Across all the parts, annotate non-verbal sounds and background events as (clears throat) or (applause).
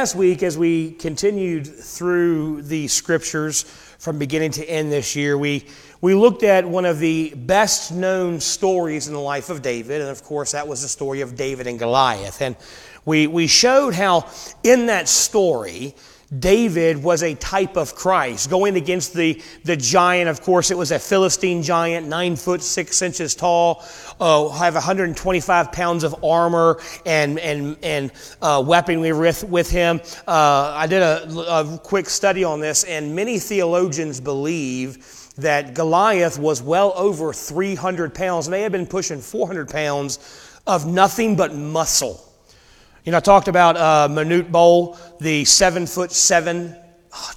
last week, as we continued through the scriptures from beginning to end this year, we, we looked at one of the best known stories in the life of David. And of course, that was the story of David and Goliath. And we, we showed how in that story, David was a type of Christ. Going against the, the giant, of course, it was a Philistine giant, nine foot six inches tall, uh, have 125 pounds of armor and, and, and uh, weaponry with, with him. Uh, I did a, a quick study on this, and many theologians believe that Goliath was well over 300 pounds, may have been pushing 400 pounds of nothing but muscle. You know, I talked about uh, Manute Bol, the seven foot seven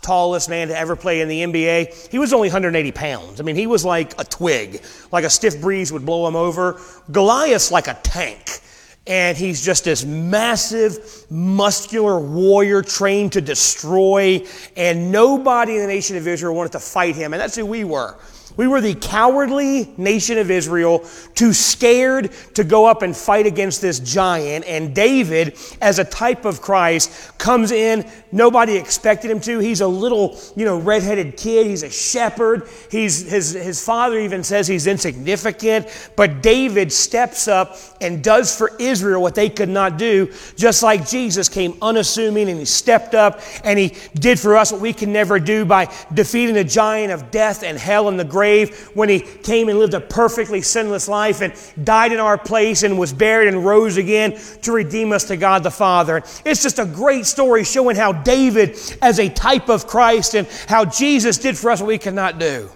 tallest man to ever play in the NBA. He was only 180 pounds. I mean, he was like a twig, like a stiff breeze would blow him over. Goliath's like a tank. And he's just this massive, muscular warrior trained to destroy. And nobody in the nation of Israel wanted to fight him. And that's who we were. We were the cowardly nation of Israel, too scared to go up and fight against this giant. And David, as a type of Christ, comes in. Nobody expected him to. He's a little, you know, redheaded kid. He's a shepherd. He's, his, his father even says he's insignificant. But David steps up and does for Israel what they could not do, just like Jesus came unassuming and he stepped up and he did for us what we can never do by defeating the giant of death and hell and the grave grave when he came and lived a perfectly sinless life and died in our place and was buried and rose again to redeem us to God the Father. It's just a great story showing how David, as a type of Christ, and how Jesus did for us what we cannot do.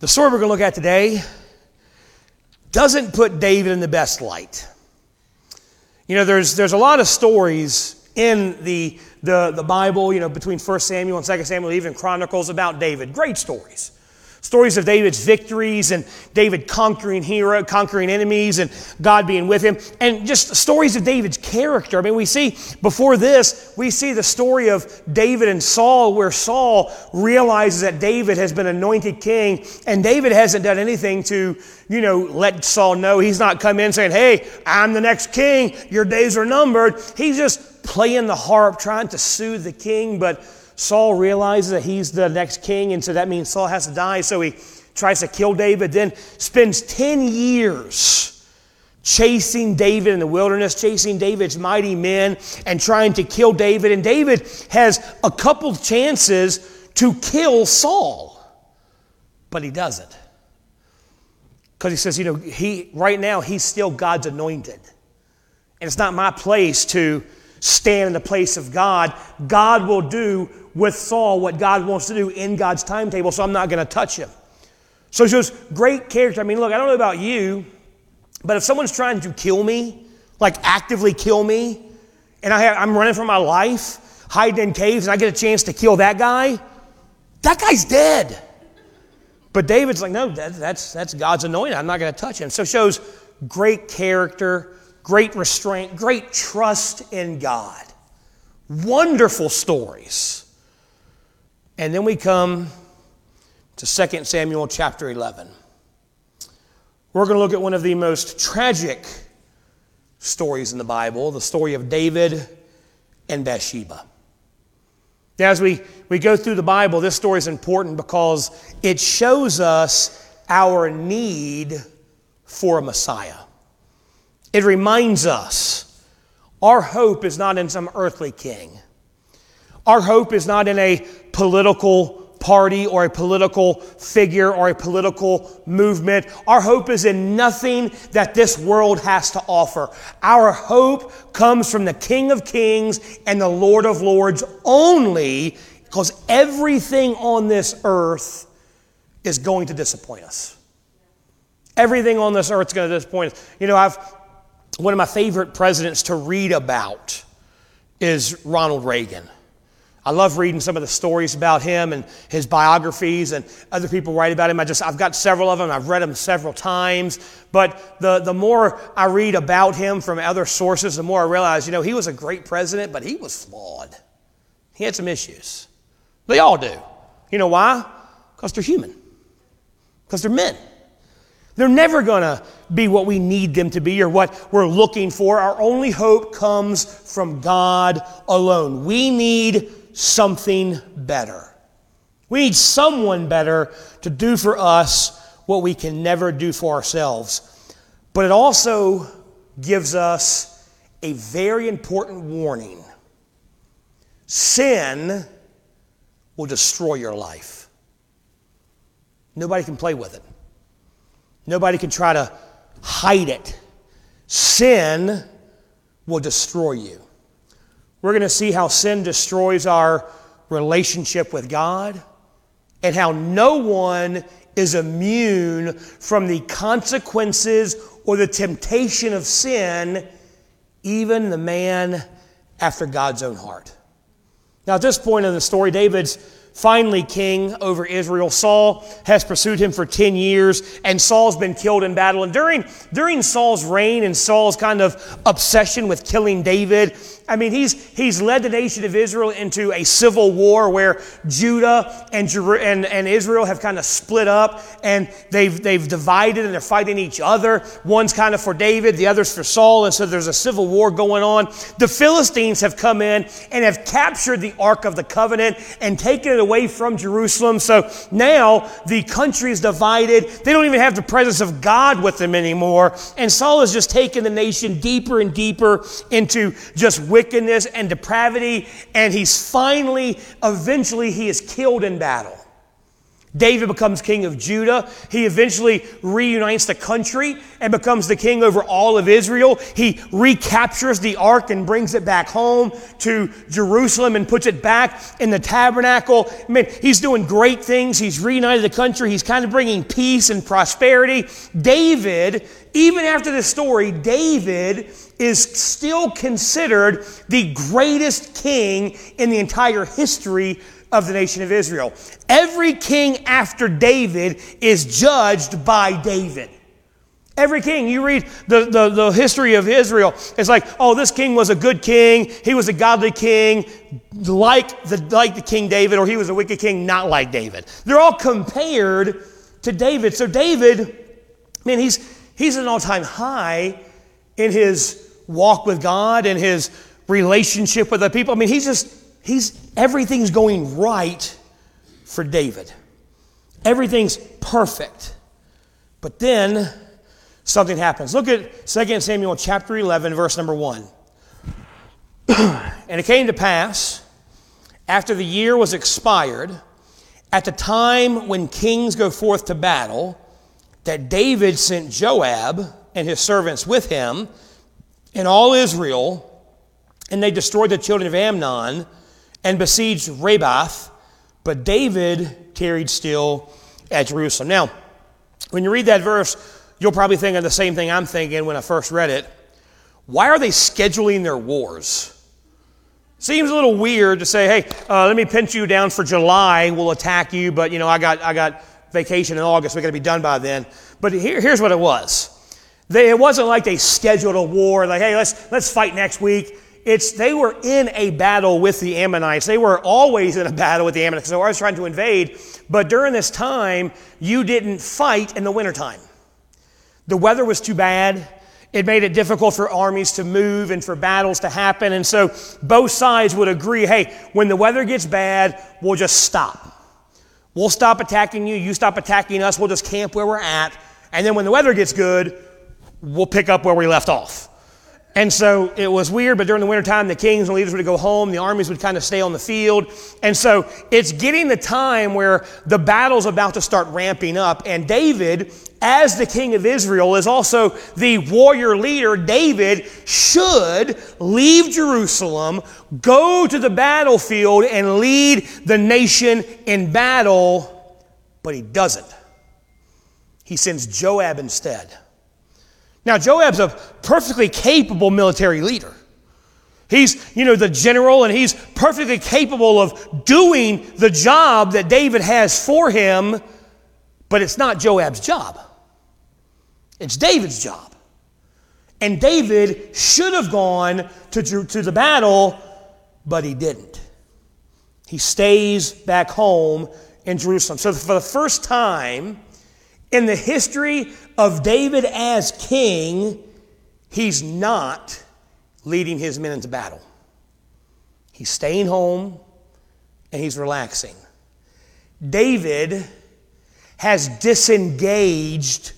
The story we're going to look at today doesn't put David in the best light. You know, there's, there's a lot of stories in the the, the Bible, you know, between 1 Samuel and 2 Samuel, even Chronicles about David. Great stories. Stories of David's victories and David conquering hero, conquering enemies and God being with him. And just stories of David's character. I mean, we see before this, we see the story of David and Saul, where Saul realizes that David has been anointed king, and David hasn't done anything to, you know, let Saul know. He's not come in saying, Hey, I'm the next king, your days are numbered. He's just playing the harp, trying to soothe the king, but Saul realizes that he's the next king, and so that means Saul has to die. So he tries to kill David, then spends 10 years chasing David in the wilderness, chasing David's mighty men, and trying to kill David. And David has a couple chances to kill Saul, but he doesn't. Because he says, you know, he right now he's still God's anointed. And it's not my place to stand in the place of God. God will do with Saul what God wants to do in God's timetable, so I'm not going to touch him. So it shows great character. I mean, look, I don't know about you, but if someone's trying to kill me, like actively kill me, and I have, I'm running for my life, hiding in caves, and I get a chance to kill that guy, that guy's dead. But David's like, no, that, that's, that's God's anointing. I'm not going to touch him. So shows great character, great restraint, great trust in God. Wonderful stories. And then we come to 2 Samuel chapter 11. We're going to look at one of the most tragic stories in the Bible the story of David and Bathsheba. Now, as we, we go through the Bible, this story is important because it shows us our need for a Messiah. It reminds us our hope is not in some earthly king. Our hope is not in a political party or a political figure or a political movement. Our hope is in nothing that this world has to offer. Our hope comes from the King of Kings and the Lord of Lords only because everything on this earth is going to disappoint us. Everything on this earth is going to disappoint us. You know, I've one of my favorite presidents to read about is Ronald Reagan. I love reading some of the stories about him and his biographies, and other people write about him. I just, I've got several of them. I've read them several times. But the, the more I read about him from other sources, the more I realize, you know, he was a great president, but he was flawed. He had some issues. They all do. You know why? Because they're human, because they're men. They're never going to be what we need them to be or what we're looking for. Our only hope comes from God alone. We need something better. We need someone better to do for us what we can never do for ourselves. But it also gives us a very important warning sin will destroy your life. Nobody can play with it. Nobody can try to hide it. Sin will destroy you. We're going to see how sin destroys our relationship with God and how no one is immune from the consequences or the temptation of sin, even the man after God's own heart. Now, at this point in the story, David's finally king over Israel. Saul has pursued him for 10 years, and Saul's been killed in battle. And during, during Saul's reign and Saul's kind of obsession with killing David, I mean, he's, he's led the nation of Israel into a civil war where Judah and, and, and Israel have kind of split up and they've, they've divided and they're fighting each other. One's kind of for David, the other's for Saul, and so there's a civil war going on. The Philistines have come in and have captured the Ark of the Covenant and taken it away from Jerusalem. So now the country is divided. They don't even have the presence of God with them anymore. And Saul has just taken the nation deeper and deeper into just wickedness and depravity, and he's finally, eventually, he is killed in battle. David becomes king of Judah. He eventually reunites the country and becomes the king over all of Israel. He recaptures the ark and brings it back home to Jerusalem and puts it back in the tabernacle. I mean, he's doing great things. He's reunited the country. He's kind of bringing peace and prosperity. David, even after this story, David is still considered the greatest king in the entire history of the nation of Israel. Every king after David is judged by David. Every king, you read the, the, the, history of Israel, it's like, oh, this king was a good king, he was a godly king, like the, like the King David, or he was a wicked king, not like David. They're all compared to David. So David, man, he's, he's an all-time high in his walk with God and his relationship with the people. I mean, he's just he's everything's going right for David. Everything's perfect. But then something happens. Look at 2 Samuel chapter 11 verse number 1. (clears throat) and it came to pass after the year was expired at the time when kings go forth to battle that David sent Joab and his servants with him and all Israel and they destroyed the children of Ammon and besieged Rabbath, but David tarried still at Jerusalem. Now, when you read that verse, you'll probably think of the same thing I'm thinking when I first read it. Why are they scheduling their wars? Seems a little weird to say, hey, uh, let me pinch you down for July, we'll attack you, but you know, I got, I got vacation in August, we got to be done by then. But here, here's what it was. They, it wasn't like they scheduled a war, like, hey, let's, let's fight next week. It's they were in a battle with the Ammonites. They were always in a battle with the Ammonites. They were always trying to invade. But during this time, you didn't fight in the wintertime. The weather was too bad. It made it difficult for armies to move and for battles to happen. And so both sides would agree hey, when the weather gets bad, we'll just stop. We'll stop attacking you. You stop attacking us. We'll just camp where we're at. And then when the weather gets good, we'll pick up where we left off. And so it was weird, but during the wintertime, the kings and leaders would go home, the armies would kind of stay on the field. And so it's getting the time where the battle's about to start ramping up. And David, as the king of Israel, is also the warrior leader. David should leave Jerusalem, go to the battlefield, and lead the nation in battle, but he doesn't. He sends Joab instead. Now, Joab's a perfectly capable military leader. He's, you know, the general, and he's perfectly capable of doing the job that David has for him, but it's not Joab's job. It's David's job. And David should have gone to, to the battle, but he didn't. He stays back home in Jerusalem. So, for the first time in the history of David as king, he's not leading his men into battle. He's staying home and he's relaxing. David has disengaged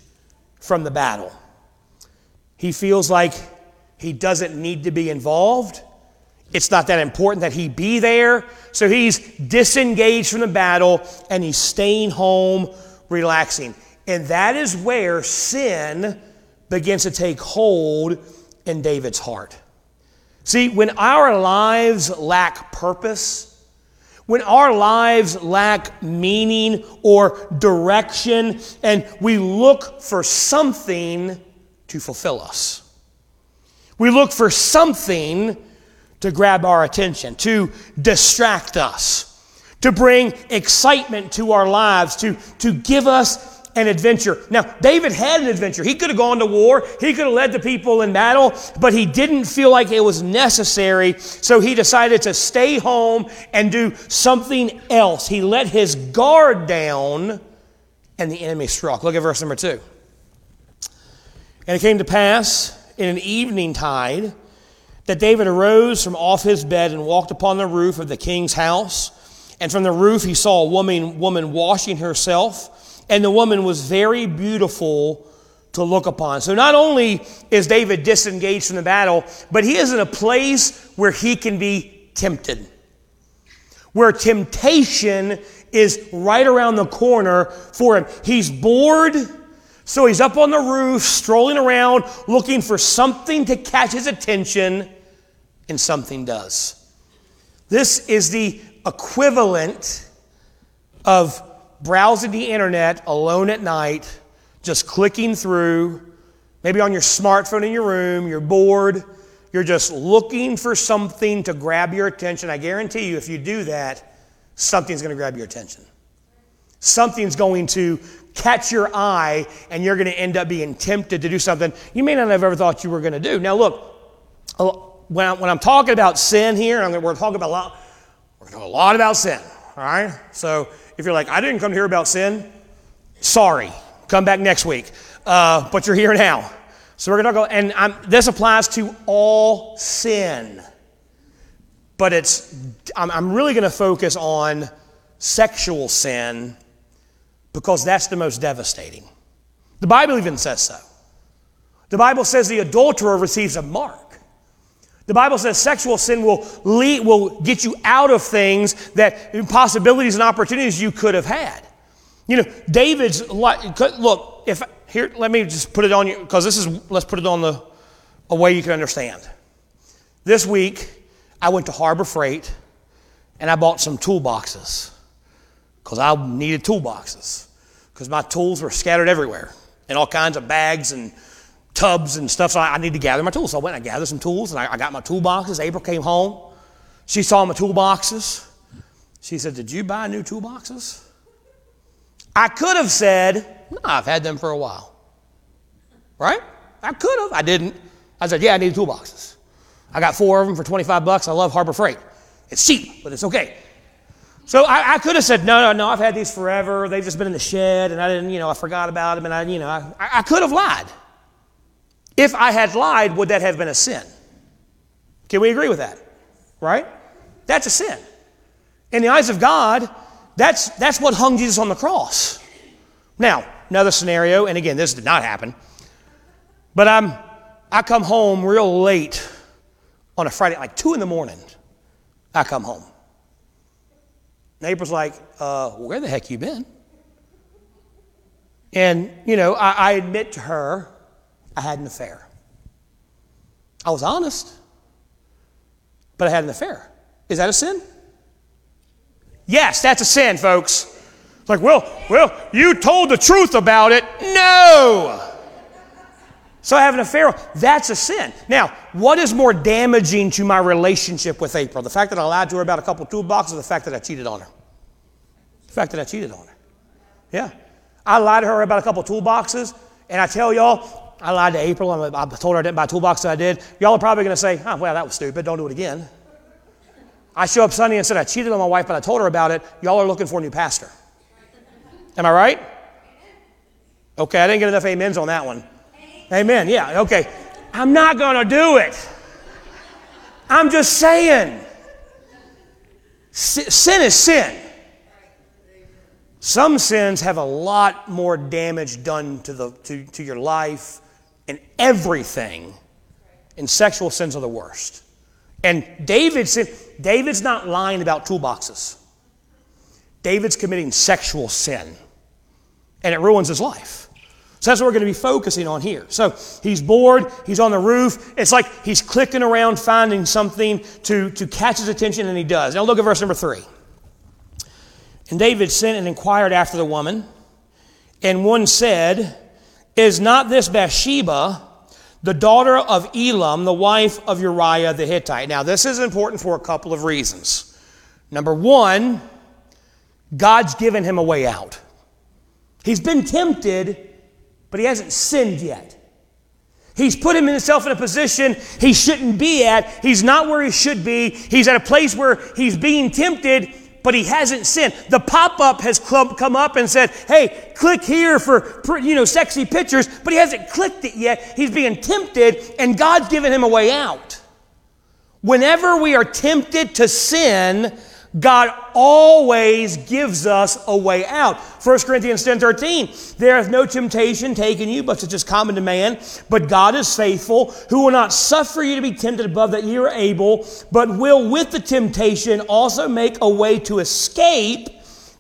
from the battle. He feels like he doesn't need to be involved. It's not that important that he be there. So he's disengaged from the battle and he's staying home, relaxing. And that is where sin begins to take hold in David's heart. See, when our lives lack purpose, when our lives lack meaning or direction, and we look for something to fulfill us. We look for something to grab our attention, to distract us, to bring excitement to our lives, to, to give us an adventure. Now, David had an adventure. He could have gone to war, he could have led the people in battle, but he didn't feel like it was necessary, so he decided to stay home and do something else. He let his guard down, and the enemy struck. Look at verse number two. And it came to pass in an evening tide that David arose from off his bed and walked upon the roof of the king's house. And from the roof he saw a woman, woman washing herself and the woman was very beautiful to look upon. So not only is David disengaged from the battle, but he is in a place where he can be tempted. Where temptation is right around the corner for him. He's bored, so he's up on the roof, strolling around, looking for something to catch his attention, and something does. This is the equivalent of browsing the internet alone at night, just clicking through, maybe on your smartphone in your room, you're bored, you're just looking for something to grab your attention. I guarantee you, if you do that, something's going to grab your attention. Something's going to catch your eye, and you're going to end up being tempted to do something you may not have ever thought you were going to do. Now, look, when, I, am talking about sin here, I'm, we're talking about a lot, we're talking a lot about sin. All right? So if you're like, I didn't come hear about sin, sorry. Come back next week. Uh, but you're here now. So we're going to go, and I'm, this applies to all sin. But it's, I'm, I'm really going to focus on sexual sin because that's the most devastating. The Bible even says so. The Bible says the adulterer receives a mark. The Bible says sexual sin will, lead, will get you out of things that possibilities and opportunities you could have had. You know, David's look, if here, let me just put it on you because this is let's put it on the a way you can understand. This week, I went to Harbor Freight and I bought some toolboxes because I needed toolboxes because my tools were scattered everywhere in all kinds of bags and tubs and stuff, so I, I need to gather my tools. So I went and I gathered some tools, and I, I got my toolboxes. April came home. She saw my toolboxes. She said, Did you buy new toolboxes? I could have said, No, I've had them for a while. Right? I could have. I didn't. I said, Yeah, I need toolboxes. I got four of them for 25 bucks. I love Harbor Freight. It's cheap, but it's okay. So I, I, could have said, no, no, no, I've had these forever. They've just been in the shed, and I didn't, you know, I forgot about them, and I, you know, I, I could have lied. If I had lied, would that have been a sin? Can we agree with that? Right? That's a sin. In the eyes of God, that's, that's what hung Jesus on the cross. Now, another scenario, and again, this did not happen, but I'm, I come home real late on a Friday, like 2 in the morning. I come home. Neighbor's like, uh, where the heck you been? And, you know, I, I admit to her, I had an affair. I was honest, but I had an affair. Is that a sin? Yes, that's a sin, folks. Like, well, well, you told the truth about it. No. So I have an affair. That's a sin. Now, what is more damaging to my relationship with April? The fact that I lied to her about a couple toolboxes or the fact that I cheated on her? The fact that I cheated on her. Yeah. I lied to her about a couple toolboxes, and I tell y'all, I lied to April. I told her I didn't buy a toolbox that I did. Y'all are probably going to say, oh, well, that was stupid. Don't do it again. I show up Sunday and said I cheated on my wife, but I told her about it. Y'all are looking for a new pastor. Am I right? Okay, I didn't get enough amens on that one. Amen. Yeah, okay. I'm not going to do it. I'm just saying. Sin is sin. Some sins have a lot more damage done to, the, to, to your life and everything, and sexual sins are the worst. And David said, David's not lying about toolboxes. David's committing sexual sin, and it ruins his life. So that's what we're going to be focusing on here. So he's bored, he's on the roof. It's like he's clicking around finding something to, to catch his attention, and he does. Now look at verse number three. And David sent and inquired after the woman. And one said, Is not this Bathsheba the daughter of Eliam, the wife of Uriah the Hittite? Now, this is important for a couple of reasons. Number one, God's given him a way out. He's been tempted, but he hasn't sinned yet. He's put himself in a position he shouldn't be at. He's not where he should be. He's at a place where he's being tempted, but he hasn't sinned. The pop-up has come up and said, hey, click here for, you know, sexy pictures, but he hasn't clicked it yet. He's being tempted, and God's given him a way out. Whenever we are tempted to sin, God always gives us a way out. 1 Corinthians 10 13, there hath no temptation taken you, but such as common to man. But God is faithful, who will not suffer you to be tempted above that you are able, but will with the temptation also make a way to escape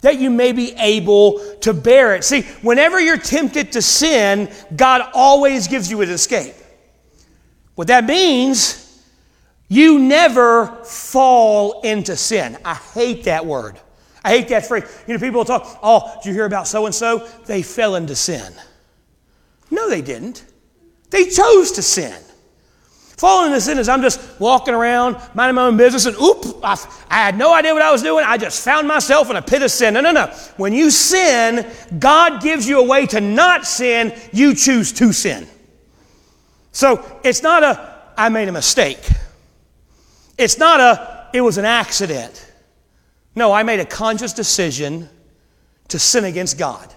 that you may be able to bear it. See, whenever you're tempted to sin, God always gives you an escape. What that means you never fall into sin. I hate that word. I hate that phrase. You know, people talk, oh, did you hear about so and so? They fell into sin. No, they didn't. They chose to sin. Falling into sin is I'm just walking around, minding my own business, and oop, I, I had no idea what I was doing. I just found myself in a pit of sin. No, no, no. When you sin, God gives you a way to not sin. You choose to sin. So it's not a, I made a mistake. It's not a, it was an accident. No, I made a conscious decision to sin against God.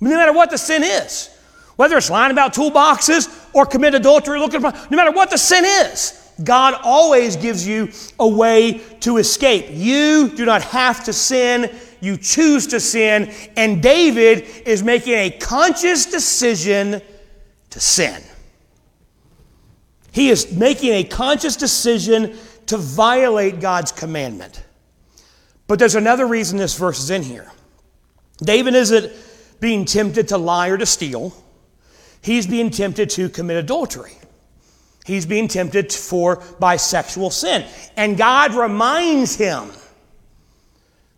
No matter what the sin is, whether it's lying about toolboxes or commit adultery, looking for, no matter what the sin is, God always gives you a way to escape. You do not have to sin, you choose to sin, and David is making a conscious decision to sin. He is making a conscious decision to violate God's commandment. But there's another reason this verse is in here. David isn't being tempted to lie or to steal, he's being tempted to commit adultery. He's being tempted for by sexual sin. And God reminds him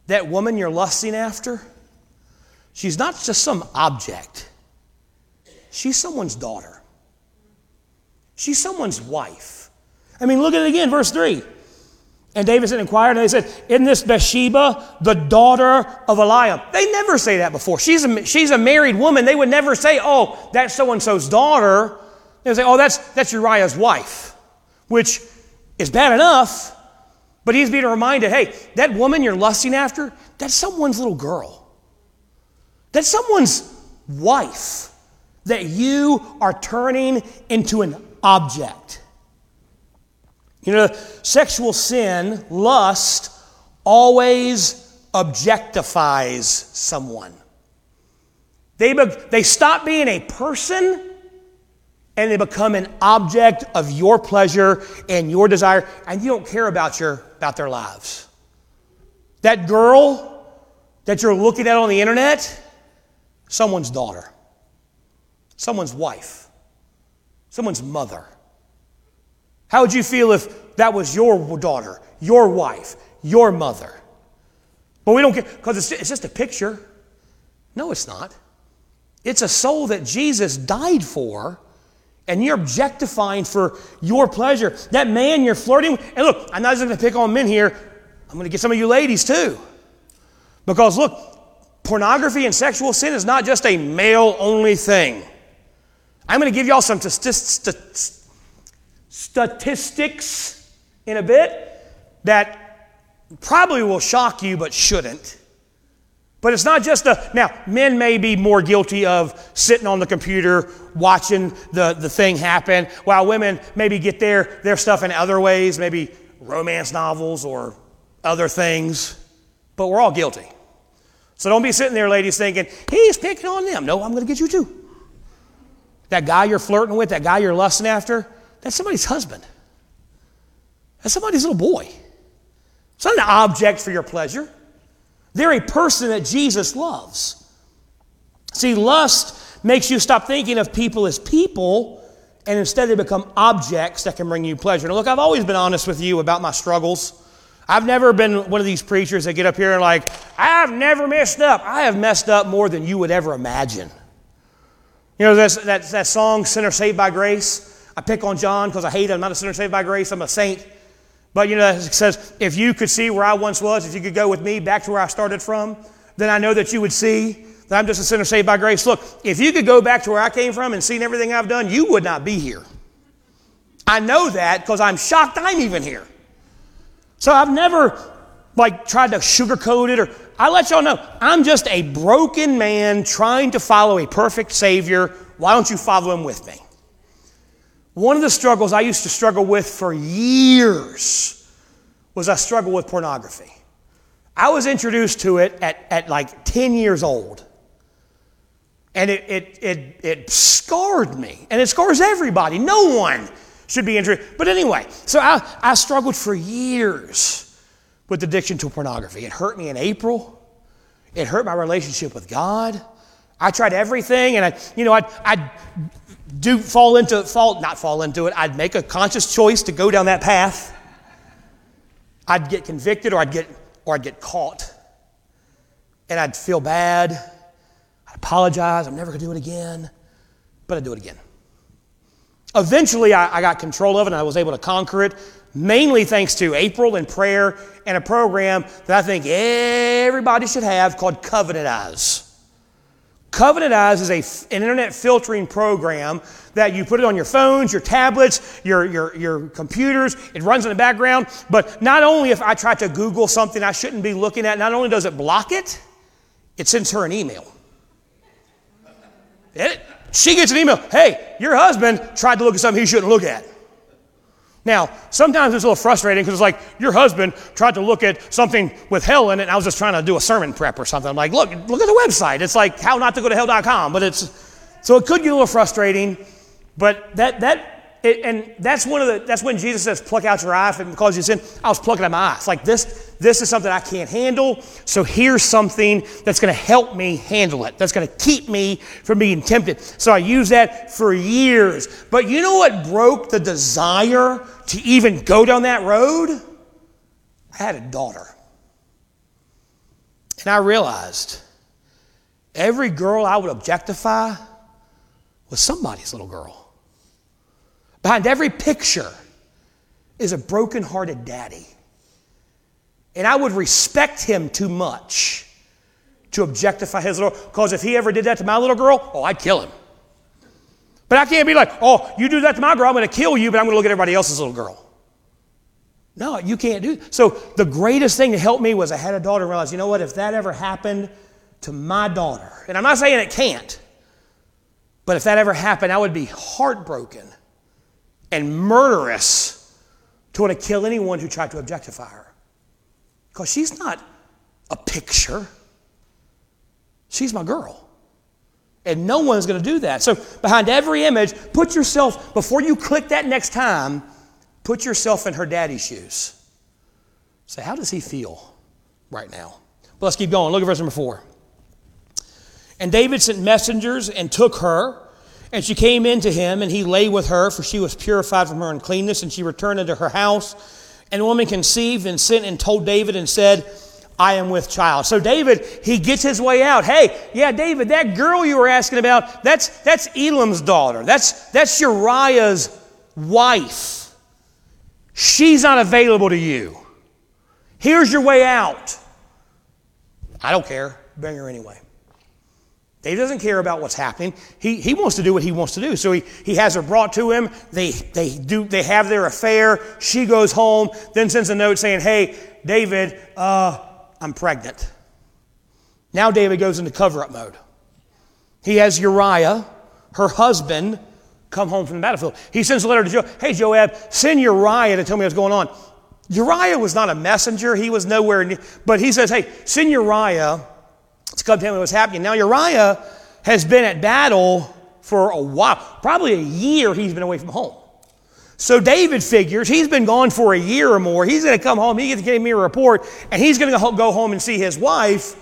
that woman you're lusting after, she's not just some object. She's someone's daughter. She's someone's wife. I mean, look at it again, verse 3. And David said, inquired, and they said, Isn't this Bathsheba, the daughter of Eliam? They never say that before. She's a, she's a married woman. They would never say, Oh, that's so and so's daughter. They would say, Oh, that's, that's Uriah's wife, which is bad enough. But he's being reminded, Hey, that woman you're lusting after, that's someone's little girl. That's someone's wife that you are turning into an object. You know, sexual sin, lust, always objectifies someone. They, be, they stop being a person and they become an object of your pleasure and your desire, and you don't care about, your, about their lives. That girl that you're looking at on the internet, someone's daughter, someone's wife someone's mother. How would you feel if that was your daughter, your wife, your mother? But we don't get, because it's, it's just a picture. No, it's not. It's a soul that Jesus died for, and you're objectifying for your pleasure. That man you're flirting with, and look, I'm not just going to pick on men here, I'm going to get some of you ladies too. Because look, pornography and sexual sin is not just a male only thing. I'm going to give y'all some statistics in a bit that probably will shock you but shouldn't. But it's not just the, now, men may be more guilty of sitting on the computer watching the, the thing happen, while women maybe get their, their stuff in other ways, maybe romance novels or other things. But we're all guilty. So don't be sitting there, ladies, thinking, he's picking on them. No, I'm going to get you too. That guy you're flirting with, that guy you're lusting after, that's somebody's husband. That's somebody's little boy. It's not an object for your pleasure. They're a person that Jesus loves. See, lust makes you stop thinking of people as people and instead they become objects that can bring you pleasure. Now, look, I've always been honest with you about my struggles. I've never been one of these preachers that get up here and like, I've never messed up. I have messed up more than you would ever imagine. You know, that, that, that song, Sinner Saved by Grace? I pick on John because I hate him. I'm not a sinner saved by grace, I'm a saint. But you know, it says, if you could see where I once was, if you could go with me back to where I started from, then I know that you would see that I'm just a sinner saved by grace. Look, if you could go back to where I came from and seen everything I've done, you would not be here. I know that because I'm shocked I'm even here. So I've never like tried to sugarcoat it or I let y'all know I'm just a broken man trying to follow a perfect Savior. Why don't you follow him with me? One of the struggles I used to struggle with for years was I struggled with pornography. I was introduced to it at, at like 10 years old. And it, it, it, it scarred me. And it scars everybody. No one should be introduced. But anyway, so I, I struggled for years with addiction to pornography. It hurt me in April. It hurt my relationship with God. I tried everything, and I, you know, I'd, I'd do fall into fall, not fall into it. I'd make a conscious choice to go down that path. I'd get convicted, or I'd get, or I'd get caught, and I'd feel bad. I'd apologize. I'm never to do it again, but I'd do it again. Eventually, I, I got control of it, and I was able to conquer it mainly thanks to April and prayer and a program that I think everybody should have called Covenant Eyes. Covenant Eyes is a, an internet filtering program that you put it on your phones, your tablets, your, your, your computers. It runs in the background. But not only if I try to Google something I shouldn't be looking at, not only does it block it, it sends her an email. It, she gets an email. Hey, your husband tried to look at something he shouldn't look at. Now, sometimes it's a little frustrating because it's like your husband tried to look at something with hell in it, and I was just trying to do a sermon prep or something. I'm like, look, look at the website. It's like how not to go to hell.com, but it's so it could get a little frustrating. But that that it, and that's one of the that's when Jesus says, pluck out your eye and cause you sin. I was plucking out my eyes. Like this, this is something I can't handle. So here's something that's going to help me handle it. That's going to keep me from being tempted. So I used that for years. But you know what broke the desire to even go down that road? I had a daughter. And I realized every girl I would objectify was somebody's little girl. Behind every picture is a broken-hearted daddy. And I would respect him too much to objectify his little because if he ever did that to my little girl, oh, I'd kill him. But I can't be like, oh, you do that to my girl, I'm going to kill you, but I'm going to look at everybody else's little girl. No, you can't do. So the greatest thing to help me was I had a daughter and realized, you know what, if that ever happened to my daughter, and I'm not saying it can't, but if that ever happened, I would be heartbroken and murderous to want to kill anyone who tried to objectify her. Because she's not a picture, she's my girl. And no one's going to do that. So, behind every image, put yourself, before you click that next time, put yourself in her daddy's shoes. Say, how does he feel right now? But let's keep going. Look at verse number four. And David sent messengers and took her and she came in to him, and he lay with her, for she was purified from her uncleanness, and she returned into her house. And the woman conceived and sent and told David and said, I am with child. So David, he gets his way out. Hey, yeah, David, that girl you were asking about, that's that's Elam's daughter. That's that's Uriah's wife. She's not available to you. Here's your way out. I don't care. Bring her anyway. He doesn't care about what's happening. He, he wants to do what he wants to do. So he, he has her brought to him. They, they, do, they have their affair. She goes home, then sends a note saying, Hey, David, uh, I'm pregnant. Now David goes into cover up mode. He has Uriah, her husband, come home from the battlefield. He sends a letter to Joab. Hey, Joab, send Uriah to tell me what's going on. Uriah was not a messenger. He was nowhere near, but he says, hey, send Uriah come tell me what's happening. Now, Uriah has been at battle for a while, probably a year he's been away from home. So David figures he's been gone for a year or more. He's going to come home. He gets to give me a report, and he's going to go home and see his wife,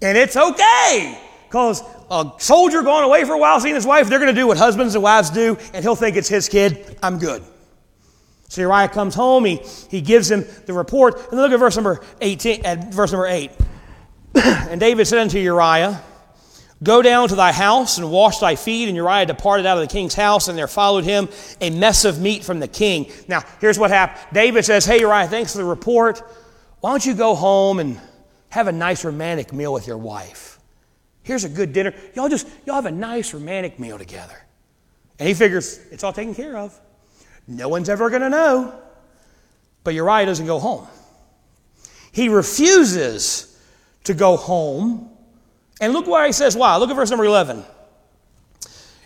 and it's okay because a soldier gone away for a while seeing his wife, they're going to do what husbands and wives do, and he'll think it's his kid. I'm good. So Uriah comes home, he, he gives him the report, and then look at verse number 18, at verse number 8. (clears throat) and David said unto Uriah, Go down to thy house and wash thy feet. And Uriah departed out of the king's house, and there followed him a mess of meat from the king. Now, here's what happened David says, Hey, Uriah, thanks for the report. Why don't you go home and have a nice romantic meal with your wife? Here's a good dinner. Y'all just, y'all have a nice romantic meal together. And he figures it's all taken care of. No one's ever going to know. But Uriah doesn't go home. He refuses to go home and look why he says why. Look at verse number 11.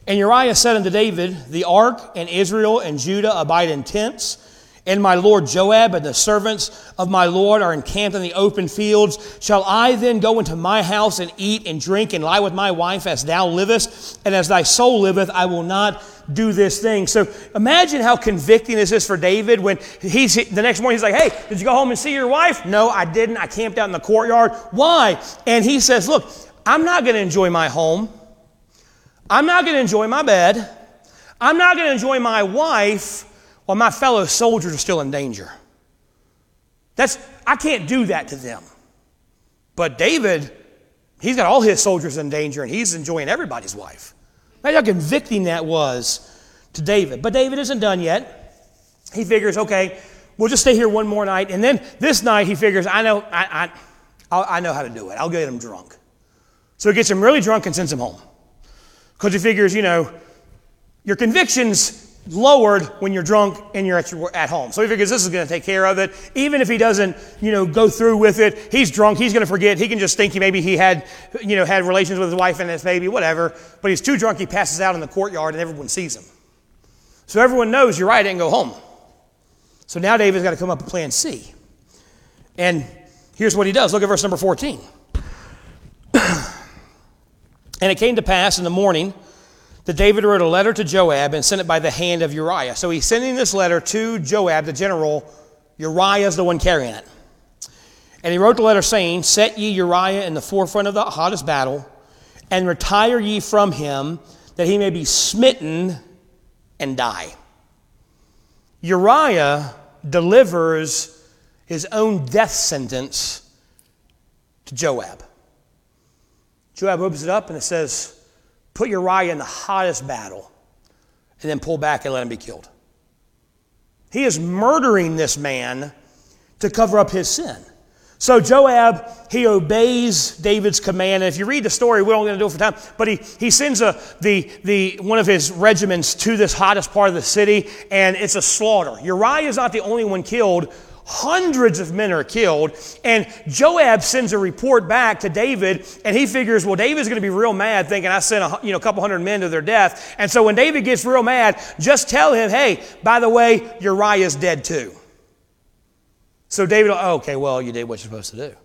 And Uriah said unto David, The ark and Israel and Judah abide in tents, and my lord Joab and the servants of my lord are encamped in the open fields. Shall I then go into my house and eat and drink and lie with my wife as thou livest? And as thy soul liveth, I will not do this thing. So imagine how convicting this is for David when he's the next morning he's like, Hey, did you go home and see your wife? No, I didn't. I camped out in the courtyard. Why? And he says, Look, I'm not going to enjoy my home. I'm not going to enjoy my bed. I'm not going to enjoy my wife while my fellow soldiers are still in danger. That's, I can't do that to them. But David, he's got all his soldiers in danger and he's enjoying everybody's wife. Imagine how convicting that was to David. But David isn't done yet. He figures, okay, we'll just stay here one more night. And then this night he figures, I know, I, I, I know how to do it. I'll get him drunk. So he gets him really drunk and sends him home. Because he figures, you know, your conviction's lowered when you're drunk and you're at, your, at home. So he figures this is going to take care of it. Even if he doesn't, you know, go through with it, he's drunk, he's going to forget. He can just think he maybe he had, you know, had relations with his wife and his baby, whatever. But he's too drunk, he passes out in the courtyard and everyone sees him. So everyone knows Uriah, didn't go home. So now David's got to come up with plan C. And here's what he does. Look at verse number 14. (clears throat) And it came to pass in the morning that David wrote a letter to Joab and sent it by the hand of Uriah. So he's sending this letter to Joab, the general. Uriah is the one carrying it. And he wrote the letter saying, Set ye Uriah in the forefront of the hottest battle, and retire ye from him, that he may be smitten and die. Uriah delivers his own death sentence to Joab. Joab opens it up and it says, Put Uriah in the hottest battle and then pull back and let him be killed. He is murdering this man to cover up his sin. So Joab, he obeys David's command. And if you read the story, we're only going to do it for time, but he, he sends a, the, the, one of his regiments to this hottest part of the city, and it's a slaughter. Uriah is not the only one killed. Hundreds of men are killed. And Joab sends a report back to David, and he figures, well, David's going to be real mad, thinking I sent a, you know, a couple hundred men to their death. And so when David gets real mad, just tell him, hey, by the way, Uriah's dead too. So David, oh, okay, well, you did what you're supposed to do.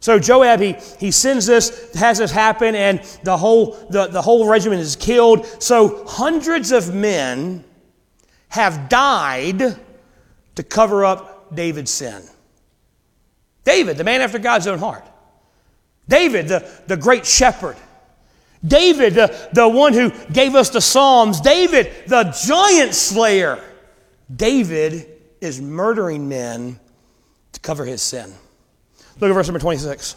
So Joab, he, he sends this, has this happen, and the whole, the, the whole regiment is killed. So hundreds of men have died to cover up David's sin. David, the man after God's own heart. David, the, the great shepherd. David, the, the one who gave us the Psalms. David, the giant slayer. David is murdering men to cover his sin. Look at verse number 26.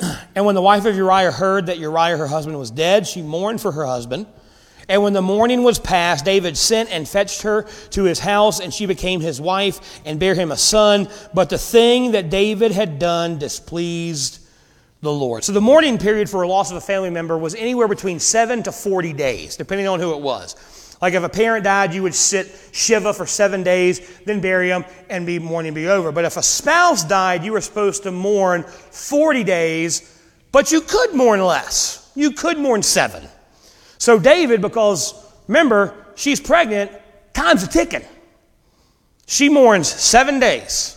(clears throat) And when the wife of Uriah heard that Uriah, her husband, was dead, she mourned for her husband. And when the morning was past, David sent and fetched her to his house, and she became his wife and bare him a son. But the thing that David had done displeased the Lord. So the mourning period for a loss of a family member was anywhere between seven to 40 days, depending on who it was. Like if a parent died, you would sit Shiva for seven days, then bury them, and be mourning be over. But if a spouse died, you were supposed to mourn 40 days, but you could mourn less. You could mourn seven. So David, because remember, she's pregnant, time's a ticking. She mourns seven days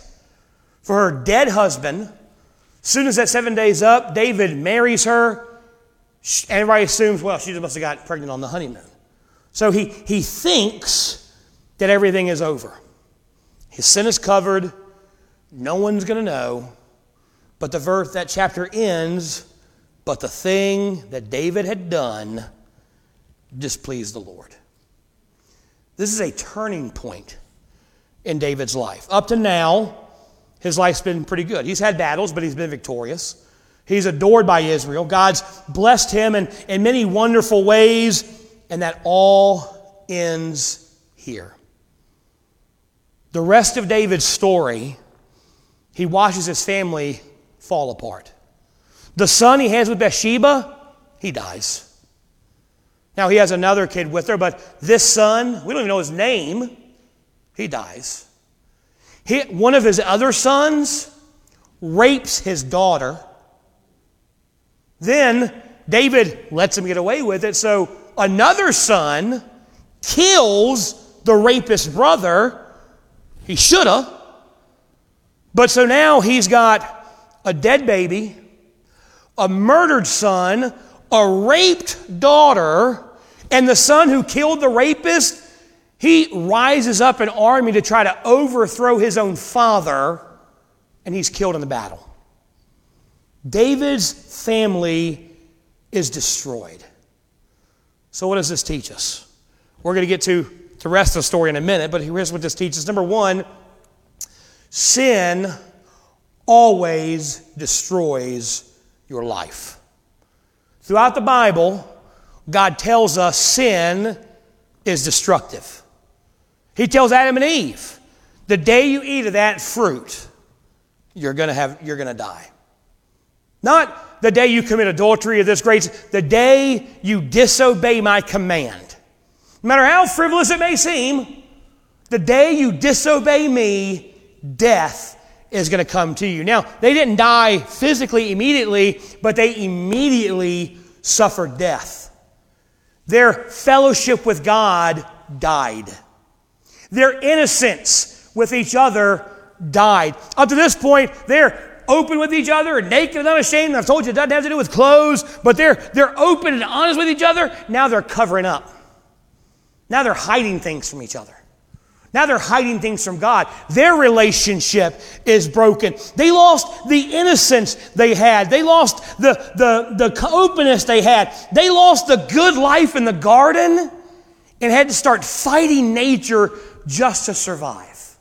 for her dead husband. Soon as that seven days up, David marries her. Everybody assumes, well, she must have got pregnant on the honeymoon. So he, he thinks that everything is over. His sin is covered. No one's going to know. But the verse, that chapter ends, but the thing that David had done displeased the Lord. This is a turning point in David's life. Up to now, his life's been pretty good. He's had battles, but he's been victorious. He's adored by Israel. God's blessed him in, in many wonderful ways, and that all ends here. The rest of David's story, he watches his family fall apart. The son he has with Bathsheba, he dies. Now he has another kid with her, but this son, we don't even know his name, he dies. He, one of his other sons rapes his daughter. Then David lets him get away with it, so another son kills the rapist brother. He should have. But so now he's got a dead baby, a murdered son, a raped daughter, and the son who killed the rapist he rises up an army to try to overthrow his own father, and he's killed in the battle. David's family is destroyed. So, what does this teach us? We're going to get to the rest of the story in a minute, but here's what this teaches. Number one, sin always destroys your life. Throughout the Bible, God tells us sin is destructive. He tells Adam and Eve, the day you eat of that fruit, you're going to have you're going to die. Not the day you commit adultery or this great the day you disobey my command. No matter how frivolous it may seem, the day you disobey me, death is going to come to you. Now, they didn't die physically immediately, but they immediately suffered death. Their fellowship with God died. Their innocence with each other died. Up to this point, they're open with each other naked and unashamed. I've told you it doesn't have to do with clothes, but they're, they're open and honest with each other. Now they're covering up. Now they're hiding things from each other. Now they're hiding things from God. Their relationship is broken. They lost the innocence they had. They lost the, the, the openness they had. They lost the good life in the garden and had to start fighting nature just to survive.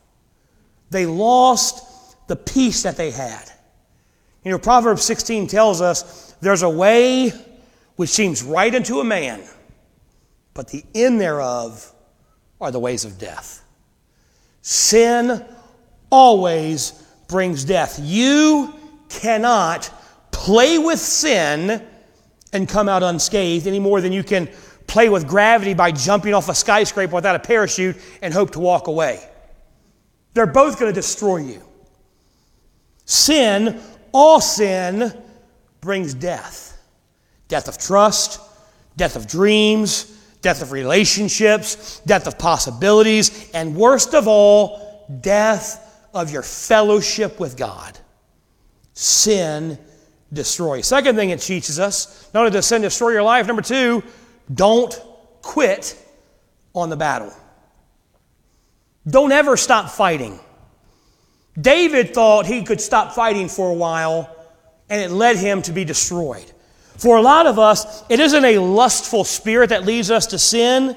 They lost the peace that they had. You know, Proverbs 16 tells us there's a way which seems right unto a man, but the end thereof are the ways of death. Sin always brings death. You cannot play with sin and come out unscathed any more than you can play with gravity by jumping off a skyscraper without a parachute and hope to walk away. They're both going to destroy you. Sin, all sin, brings death death of trust, death of dreams, death of relationships, death of possibilities, and worst of all, death of your fellowship with God. Sin destroys. Second thing it teaches us not only does sin destroy your life, number two, don't quit on the battle. Don't ever stop fighting. David thought he could stop fighting for a while, and it led him to be destroyed. For a lot of us, it isn't a lustful spirit that leads us to sin,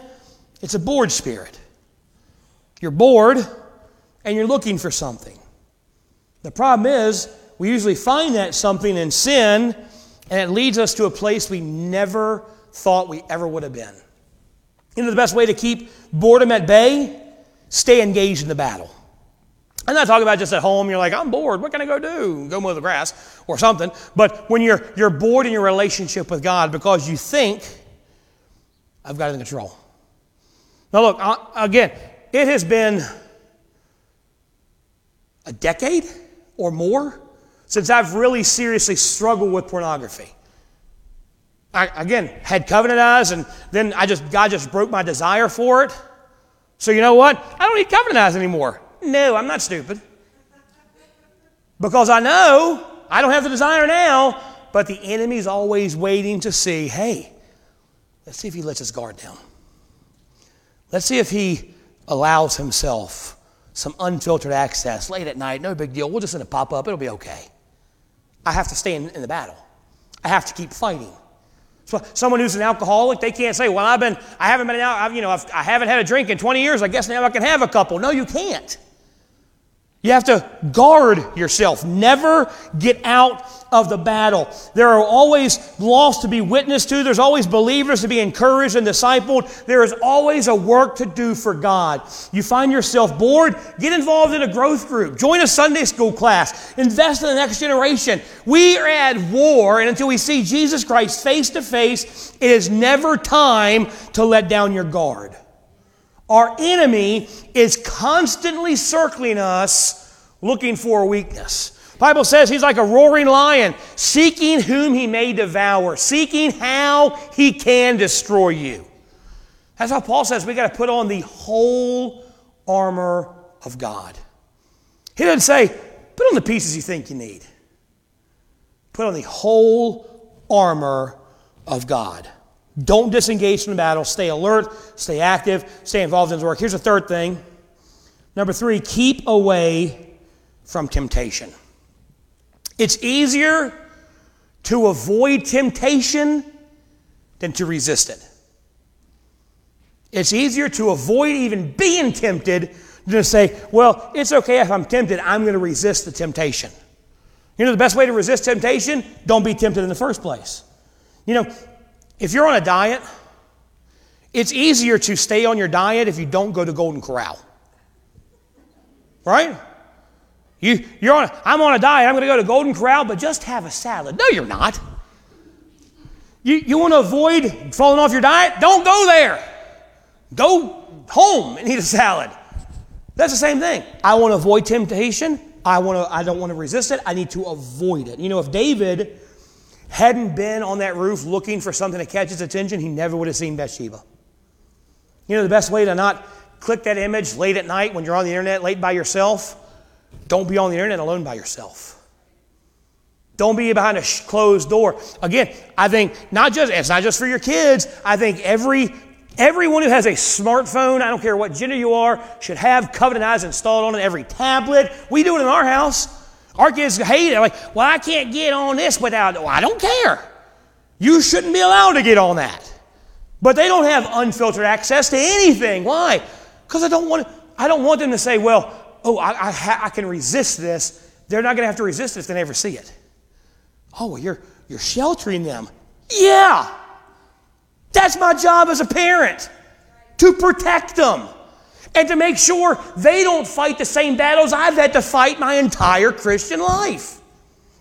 it's a bored spirit. You're bored and you're looking for something. The problem is, we usually find that something in sin, and it leads us to a place we never thought we ever would have been. You know, the best way to keep boredom at bay? Stay engaged in the battle. I'm not talking about just at home, you're like, I'm bored, what can I go do? Go mow the grass or something. But when you're, you're bored in your relationship with God because you think, I've got it in control. Now, look, uh, again, it has been a decade or more since I've really seriously struggled with pornography. I, again, had covenant eyes, and then I just God just broke my desire for it. So you know what? I don't need covenant eyes anymore. No, I'm not stupid. Because I know I don't have the desire now, but the enemy's always waiting to see, hey, let's see if he lets his guard down. Let's see if he allows himself some unfiltered access late at night. No big deal. We'll just let a pop up. It'll be okay. I have to stay in, in the battle. I have to keep fighting. So someone who's an alcoholic, they can't say, "Well, I've been, I haven't been out, you know, I've, I haven't had a drink in 20 years. I guess now I can have a couple." No, you can't. You have to guard yourself. Never get out of the battle. There are always lost to be witnessed to. There's always believers to be encouraged and discipled. There is always a work to do for God. You find yourself bored, get involved in a growth group. Join a Sunday school class. Invest in the next generation. We are at war, and until we see Jesus Christ face to face, it is never time to let down your guard. Our enemy is constantly circling us looking for weakness. Bible says he's like a roaring lion, seeking whom he may devour, seeking how he can destroy you. That's how Paul says we got to put on the whole armor of God. He doesn't say, put on the pieces you think you need. Put on the whole armor of God. Don't disengage from the battle. Stay alert, stay active, stay involved in his work. Here's the third thing. Number three, keep away from temptation. It's easier to avoid temptation than to resist it. It's easier to avoid even being tempted than to say, well, it's okay if I'm tempted, I'm going to resist the temptation. You know the best way to resist temptation? Don't be tempted in the first place. You know, if you're on a diet, it's easier to stay on your diet if you don't go to Golden Corral. Right? You, you're on, I'm on a diet, I'm going to go to Golden Corral, but just have a salad. No, you're not. You, you want to avoid falling off your diet? Don't go there. Go home and eat a salad. That's the same thing. I want to avoid temptation. I, want to, I don't want to resist it. I need to avoid it. You know, if David hadn't been on that roof looking for something to catch his attention, he never would have seen Bathsheba. You know, the best way to not click that image late at night when you're on the internet late by yourself, don't be on the internet alone by yourself. Don't be behind a closed door. Again, I think not just it's not just for your kids. I think every everyone who has a smartphone, I don't care what gender you are, should have Covenant Eyes installed on it. every tablet. We do it in our house. Our kids hate it. Like, well, I can't get on this without. Well, I don't care. You shouldn't be allowed to get on that. But they don't have unfiltered access to anything. Why? Because I don't want. I don't want them to say, well, oh, I, I, ha- I can resist this. They're not going to have to resist it if they never see it. Oh, well, you're you're sheltering them. Yeah, that's my job as a parent to protect them and to make sure they don't fight the same battles I've had to fight my entire Christian life.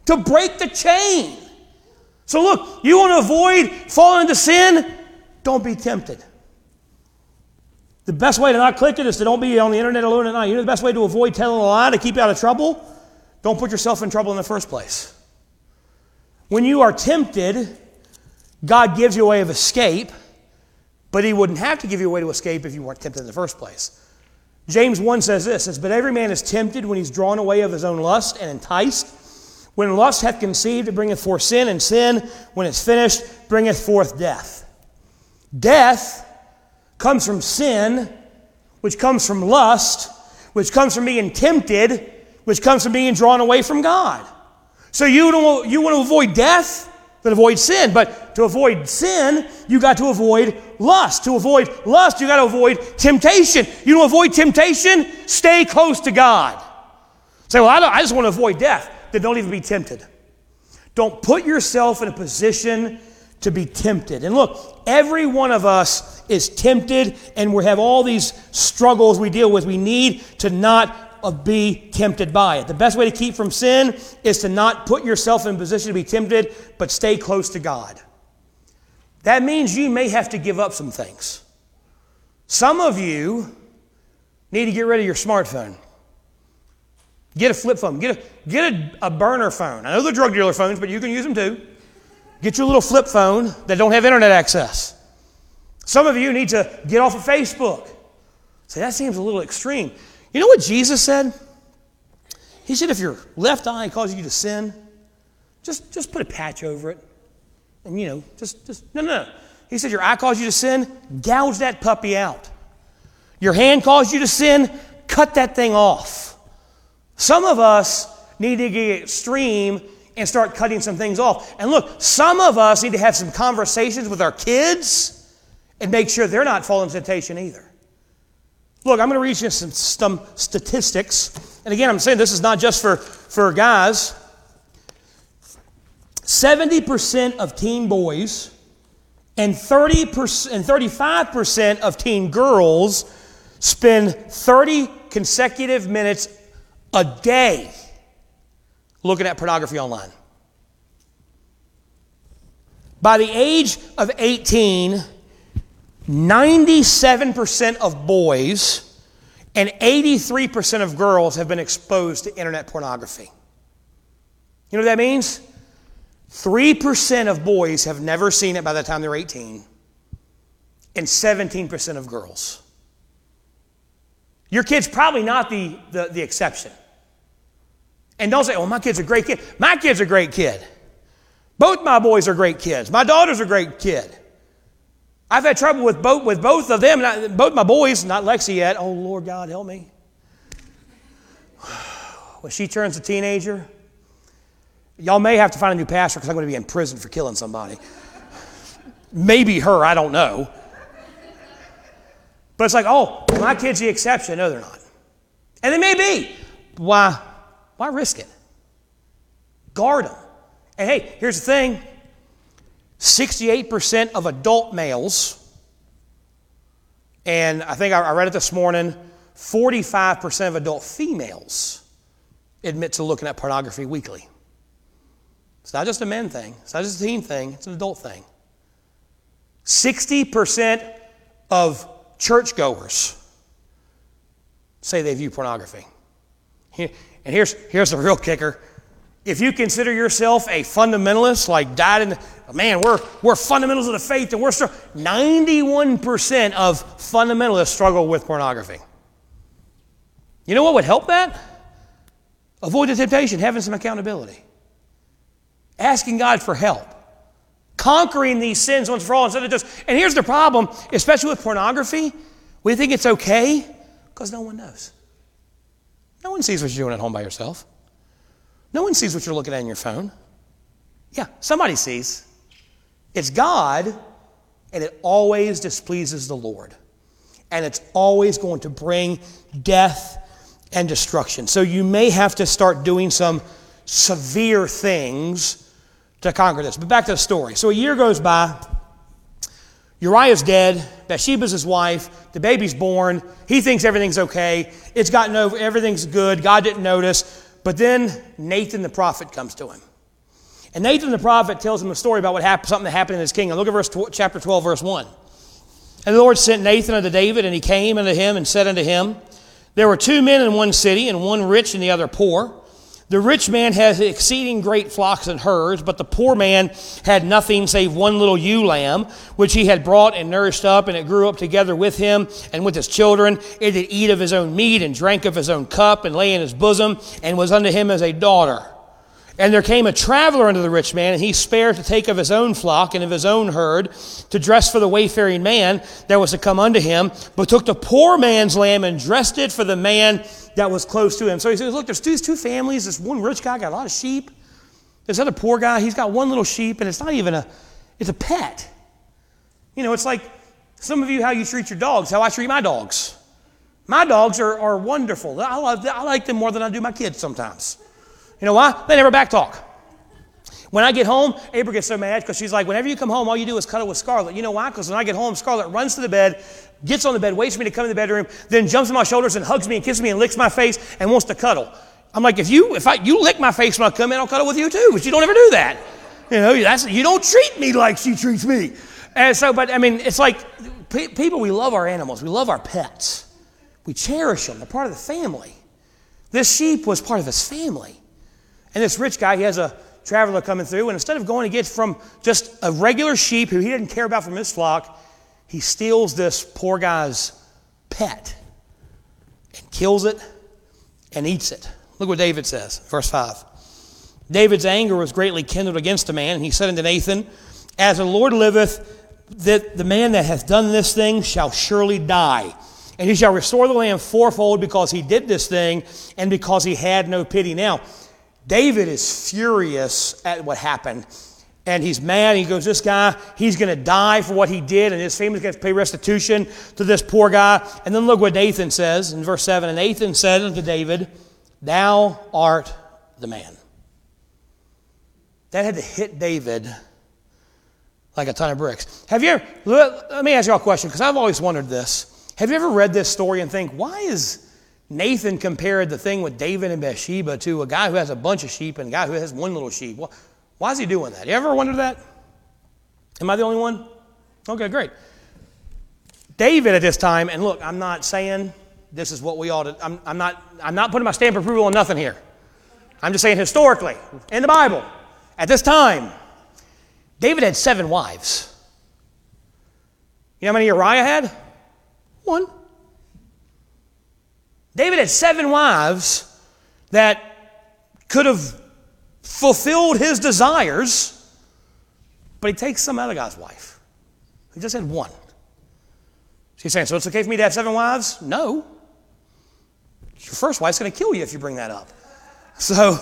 To break the chain. So, look, you want to avoid falling into sin? Don't be tempted. The best way to not click it is to don't be on the internet alone at night. You know the best way to avoid telling a lie to keep you out of trouble? Don't put yourself in trouble in the first place. When you are tempted, God gives you a way of escape, but He wouldn't have to give you a way to escape if you weren't tempted in the first place. James 1 says this says, But every man is tempted when he's drawn away of his own lust and enticed. When lust hath conceived, it bringeth forth sin, and sin, when it's finished, bringeth forth death. Death comes from sin, which comes from lust, which comes from being tempted, which comes from being drawn away from God. So you, you want to avoid death? That avoid sin. But to avoid sin, you got to avoid lust. To avoid lust, you got to avoid temptation. You don't avoid temptation, stay close to God. Say, well, I, I just want to avoid death. Then don't even be tempted. Don't put yourself in a position to be tempted. And look, every one of us is tempted, and we have all these struggles we deal with. We need to not of be tempted by it. The best way to keep from sin is to not put yourself in position to be tempted, but stay close to God. That means you may have to give up some things. Some of you need to get rid of your smartphone. Get a flip phone. Get a, get a, a burner phone. I know they're drug dealer phones, but you can use them too. Get your little flip phone that don't have internet access. Some of you need to get off of Facebook. Say, that seems a little extreme. You know what Jesus said? He said, if your left eye causes you to sin, just, just put a patch over it. And, you know, just, just, no, no, no. He said, your eye caused you to sin, gouge that puppy out. Your hand caused you to sin, cut that thing off. Some of us need to get extreme and start cutting some things off. And look, some of us need to have some conversations with our kids and make sure they're not falling temptation either. Look, I'm going to read you some, some statistics. And again, I'm saying this is not just for, for guys. 70% of teen boys and 30% and 35% of teen girls spend 30 consecutive minutes a day looking at pornography online. By the age of 18, 97% of boys and 83% of girls have been exposed to internet pornography. You know what that means? 3% of boys have never seen it by the time they're 18, and 17% of girls. Your kid's probably not the, the, the exception. And don't say, oh, my kid's a great kid. My kid's a great kid. Both my boys are great kids. My daughter's a great kid. I've had trouble with both, with both of them, not, both my boys, not Lexi yet. Oh, Lord God, help me. (sighs) When she turns a teenager, Y'all may have to find a new pastor because I'm going to be in prison for killing somebody. Maybe her, I don't know. But it's like, oh, my kid's the exception. No, they're not. And they may be. Why, why risk it? Guard them. And hey, here's the thing 68% of adult males, and I think I read it this morning, 45% of adult females admit to looking at pornography weekly. It's not just a men thing, it's not just a teen thing, it's an adult thing. 60% of churchgoers say they view pornography. And here's, here's the real kicker. If you consider yourself a fundamentalist, like died in the, man, we're, we're fundamentals of the faith and we're still, 91% of fundamentalists struggle with pornography. You know what would help that? Avoid the temptation, having some accountability asking God for help, conquering these sins once for all instead of just. And here's the problem, especially with pornography, we think it's okay because no one knows. No one sees what you're doing at home by yourself. No one sees what you're looking at on your phone. Yeah, somebody sees. It's God, and it always displeases the Lord. And it's always going to bring death and destruction. So you may have to start doing some severe things to conquer this. But back to the story. So a year goes by. Uriah's dead. Bathsheba's his wife. The baby's born. He thinks everything's okay. It's gotten over. Everything's good. God didn't notice. But then Nathan the prophet comes to him. And Nathan the prophet tells him a story about what happened, something that happened in his kingdom. Look at verse tw- chapter 12, verse 1. And the Lord sent Nathan unto David, and he came unto him and said unto him, There were two men in one city, and one rich and the other poor. The rich man had exceeding great flocks and herds, but the poor man had nothing save one little ewe lamb, which he had brought and nourished up, and it grew up together with him and with his children. It did eat of his own meat and drank of his own cup and lay in his bosom, and was unto him as a daughter. And there came a traveler unto the rich man, and he spared to take of his own flock and of his own herd to dress for the wayfaring man that was to come unto him, but took the poor man's lamb and dressed it for the man that was close to him. So he says, Look, there's two, two families. This one rich guy got a lot of sheep. This other poor guy, he's got one little sheep, and it's not even a, it's a pet. You know, it's like some of you, how you treat your dogs, how I treat my dogs. My dogs are, are wonderful. I, love, I like them more than I do my kids sometimes. You know why? They never backtalk. When I get home, April gets so mad because she's like, whenever you come home, all you do is cuddle with Scarlett. You know why? Because when I get home, Scarlett runs to the bed, gets on the bed, waits for me to come in the bedroom, then jumps on my shoulders and hugs me and kisses me and licks my face and wants to cuddle. I'm like, if you if I you lick my face when I come in, I'll cuddle with you too. But you don't ever do that. You know, that's you don't treat me like she treats me. And so, but I mean, it's like people, we love our animals, we love our pets, we cherish them, they're part of the family. This sheep was part of his family. And this rich guy, he has a traveler coming through, and instead of going to get from just a regular sheep who he didn't care about from his flock, he steals this poor guy's pet and kills it and eats it. Look what David says, verse 5. David's anger was greatly kindled against the man, and he said unto Nathan, As the Lord liveth, that the man that hath done this thing shall surely die. And he shall restore the land fourfold because he did this thing and because he had no pity. Now, David is furious at what happened. And he's mad. He goes, This guy, he's going to die for what he did, and his family's going to pay restitution to this poor guy. And then look what Nathan says in verse 7 And Nathan said unto David, Thou art the man. That had to hit David like a ton of bricks. Have you ever, let me ask you all a question, because I've always wondered this. Have you ever read this story and think, why is Nathan compared the thing with David and Bathsheba to a guy who has a bunch of sheep and a guy who has one little sheep? Why is he doing that? You ever wondered that? Am I the only one? Okay, great. David at this time, and look, I'm not saying this is what we ought to, I'm, I'm, not, I'm not putting my stamp of approval on nothing here. I'm just saying historically, in the Bible, at this time, David had seven wives. You know how many Uriah had? One. David had seven wives that could have fulfilled his desires, but he takes some other guy's wife. He just had one. She's saying, So it's okay for me to have seven wives? No. Your first wife's going to kill you if you bring that up. So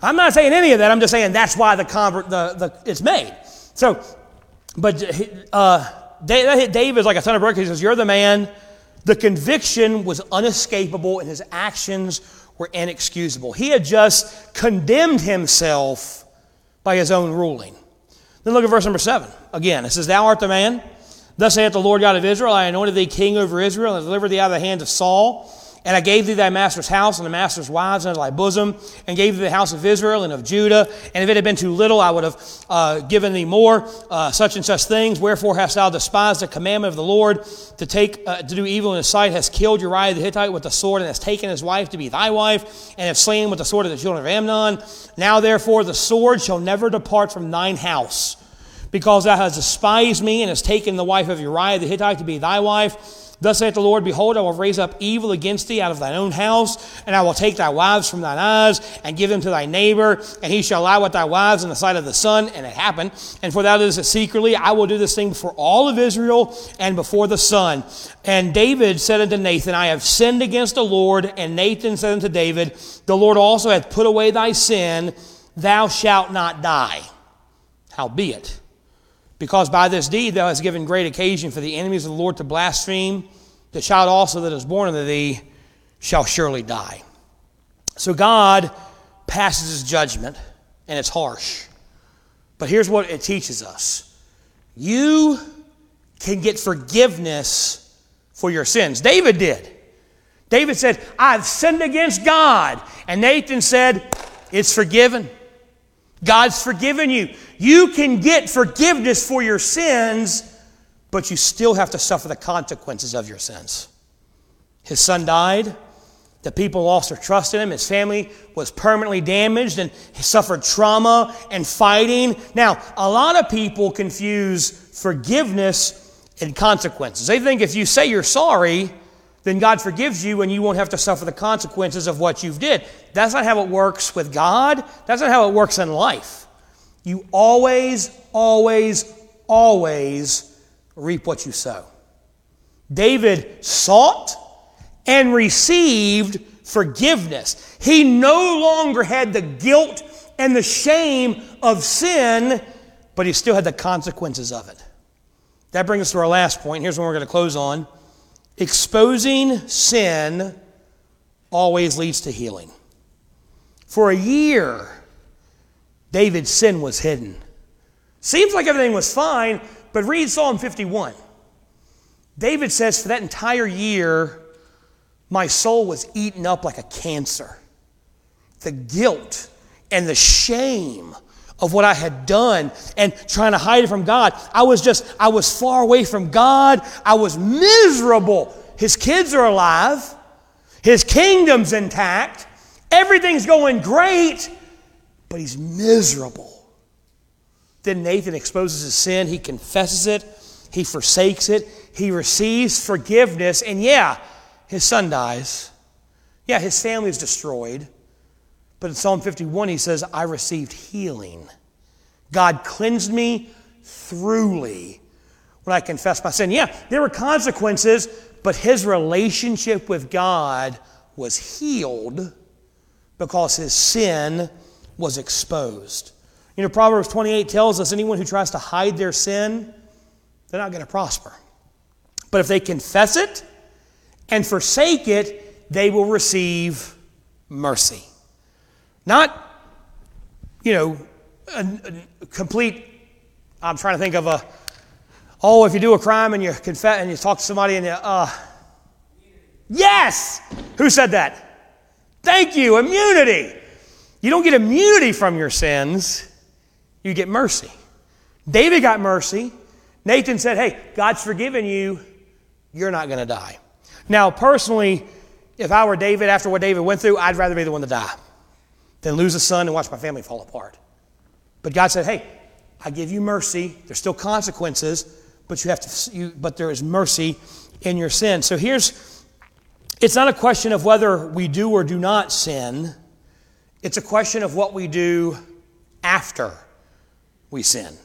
I'm not saying any of that. I'm just saying that's why the, convert, the, the it's made. So, but uh, David's like a son of bricks. He says, You're the man. The conviction was unescapable and his actions were inexcusable. He had just condemned himself by his own ruling. Then look at verse number seven. Again, it says, Thou art the man. Thus saith the Lord God of Israel, I anointed thee king over Israel and delivered thee out of the hand of Saul and I gave thee thy master's house and the master's wives into thy bosom, and gave thee the house of Israel and of Judah. And if it had been too little, I would have uh, given thee more, uh, such and such things. Wherefore hast thou despised the commandment of the Lord to take uh, to do evil in his sight? Hast killed Uriah the Hittite with the sword, and hast taken his wife to be thy wife, and have slain with the sword of the children of Ammon. Now therefore the sword shall never depart from thine house, because thou hast despised me and hast taken the wife of Uriah the Hittite to be thy wife. Thus saith the Lord, Behold, I will raise up evil against thee out of thine own house, and I will take thy wives from thine eyes, and give them to thy neighbor, and he shall lie with thy wives in the sight of the sun. And it happened. And for thou it secretly, I will do this thing before all of Israel and before the sun. And David said unto Nathan, I have sinned against the Lord. And Nathan said unto David, The Lord also hath put away thy sin, thou shalt not die. Howbeit, because by this deed thou hast given great occasion for the enemies of the Lord to blaspheme, the child also that is born unto thee shall surely die. So God passes his judgment, and it's harsh. But here's what it teaches us you can get forgiveness for your sins. David did. David said, I've sinned against God. And Nathan said, It's forgiven. God's forgiven you. You can get forgiveness for your sins, but you still have to suffer the consequences of your sins. His son died. The people lost their trust in him. His family was permanently damaged and he suffered trauma and fighting. Now, a lot of people confuse forgiveness and consequences. They think if you say you're sorry, then God forgives you and you won't have to suffer the consequences of what you've did. That's not how it works with God. That's not how it works in life. You always, always, always reap what you sow. David sought and received forgiveness. He no longer had the guilt and the shame of sin, but he still had the consequences of it. That brings us to our last point. Here's what we're going to close on. Exposing sin always leads to healing. For a year, David's sin was hidden. Seems like everything was fine, but read Psalm 51. David says, For that entire year, my soul was eaten up like a cancer. The guilt and the shame of what I had done and trying to hide it from God. I was just, I was far away from God. I was miserable. His kids are alive, his kingdom's intact, everything's going great, but he's miserable. Then Nathan exposes his sin, he confesses it, he forsakes it, he receives forgiveness, and yeah, his son dies. Yeah, his family is destroyed. But in Psalm 51, he says, I received healing. God cleansed me throughly when I confessed my sin. Yeah, there were consequences, but his relationship with God was healed because his sin was exposed. You know, Proverbs 28 tells us anyone who tries to hide their sin, they're not going to prosper. But if they confess it and forsake it, they will receive mercy. Not, you know, a, a complete, I'm trying to think of a, oh, if you do a crime and you confess and you talk to somebody and you, uh, yes! Who said that? Thank you, immunity. You don't get immunity from your sins, you get mercy. David got mercy. Nathan said, Hey, God's forgiven you. You're not going to die. Now, personally, if I were David after what David went through, I'd rather be the one to die than lose a son and watch my family fall apart. But God said, Hey, I give you mercy. There's still consequences, but you have to you, but there is mercy in your sin. So here's it's not a question of whether we do or do not sin. It's a question of what we do after we sin.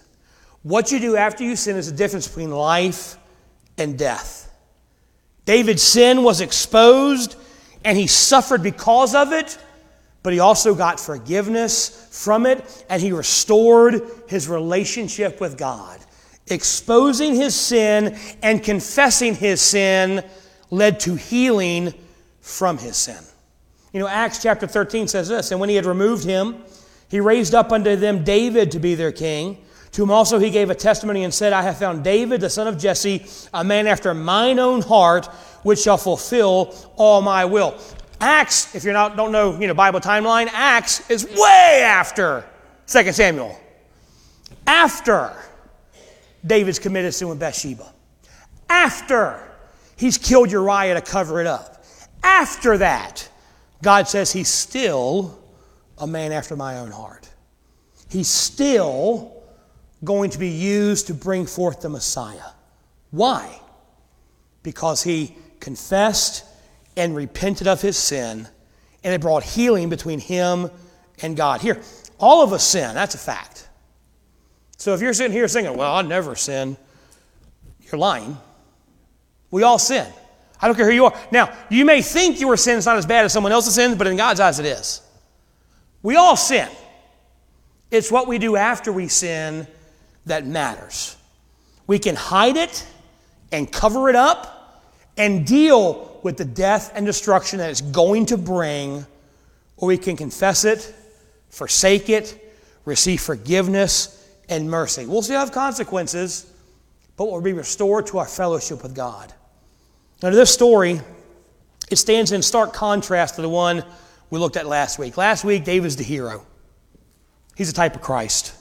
What you do after you sin is the difference between life and death. David's sin was exposed and he suffered because of it, but he also got forgiveness from it and he restored his relationship with God. Exposing his sin and confessing his sin led to healing from his sin. You know, Acts chapter 13 says this And when he had removed him, he raised up unto them David to be their king, to whom also he gave a testimony and said, I have found David, the son of Jesse, a man after mine own heart, which shall fulfill all my will. Acts, if you not don't know, you know, Bible timeline, Acts is way after 2 Samuel. After David's committed sin with Bathsheba. After he's killed Uriah to cover it up. After that, God says he's still a man after my own heart. He's still going to be used to bring forth the Messiah. Why? Because he confessed and repented of his sin, and it brought healing between him and God. Here, all of us sin, that's a fact. So if you're sitting here saying, Well, I never sin, you're lying. We all sin. I don't care who you are. Now, you may think your sin is not as bad as someone else's sin, but in God's eyes it is. We all sin. It's what we do after we sin that matters. We can hide it and cover it up and deal with the death and destruction that it's going to bring, or we can confess it, forsake it, receive forgiveness and mercy. We'll still have consequences, but we'll be restored to our fellowship with God. Now, to this story, it stands in stark contrast to the one we looked at last week. Last week, David's the hero, he's a type of Christ.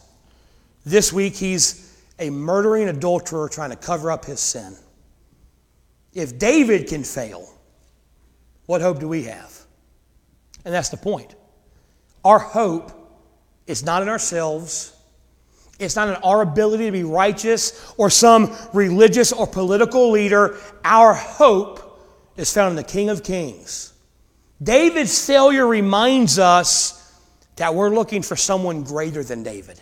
This week, he's a murdering adulterer trying to cover up his sin. If David can fail, what hope do we have? And that's the point. Our hope is not in ourselves. It's not in our ability to be righteous or some religious or political leader. Our hope is found in the King of Kings. David's failure reminds us that we're looking for someone greater than David.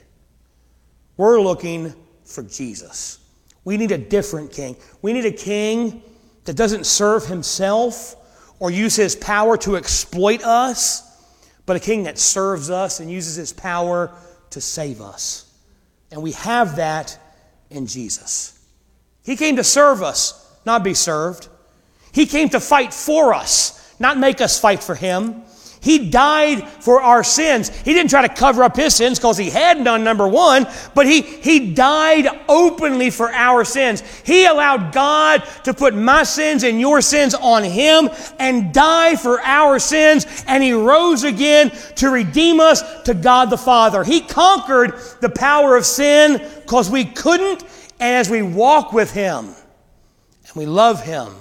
We're looking for Jesus. We need a different king. We need a king that doesn't serve himself or use his power to exploit us, but a king that serves us and uses his power to save us. And we have that in Jesus. He came to serve us, not be served. He came to fight for us, not make us fight for him. He died for our sins. He didn't try to cover up his sins because he had none, number one, but he, he died openly for our sins. He allowed God to put my sins and your sins on him and die for our sins, and he rose again to redeem us to God the Father. He conquered the power of sin because we couldn't, and as we walk with him and we love him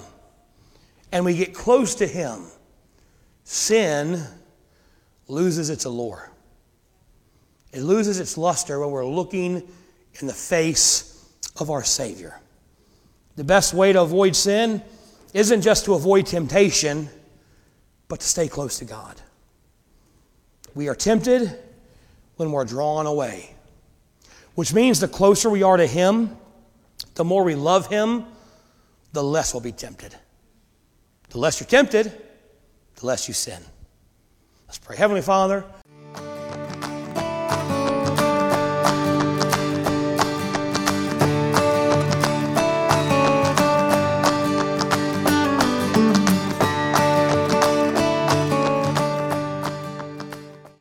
and we get close to him, sin loses its allure. It loses its luster when we're looking in the face of our Savior. The best way to avoid sin isn't just to avoid temptation, but to stay close to God. We are tempted when we're drawn away, which means the closer we are to Him, the more we love Him, the less we'll be tempted. The less you're tempted, the less you sin. Let's pray. Heavenly Father,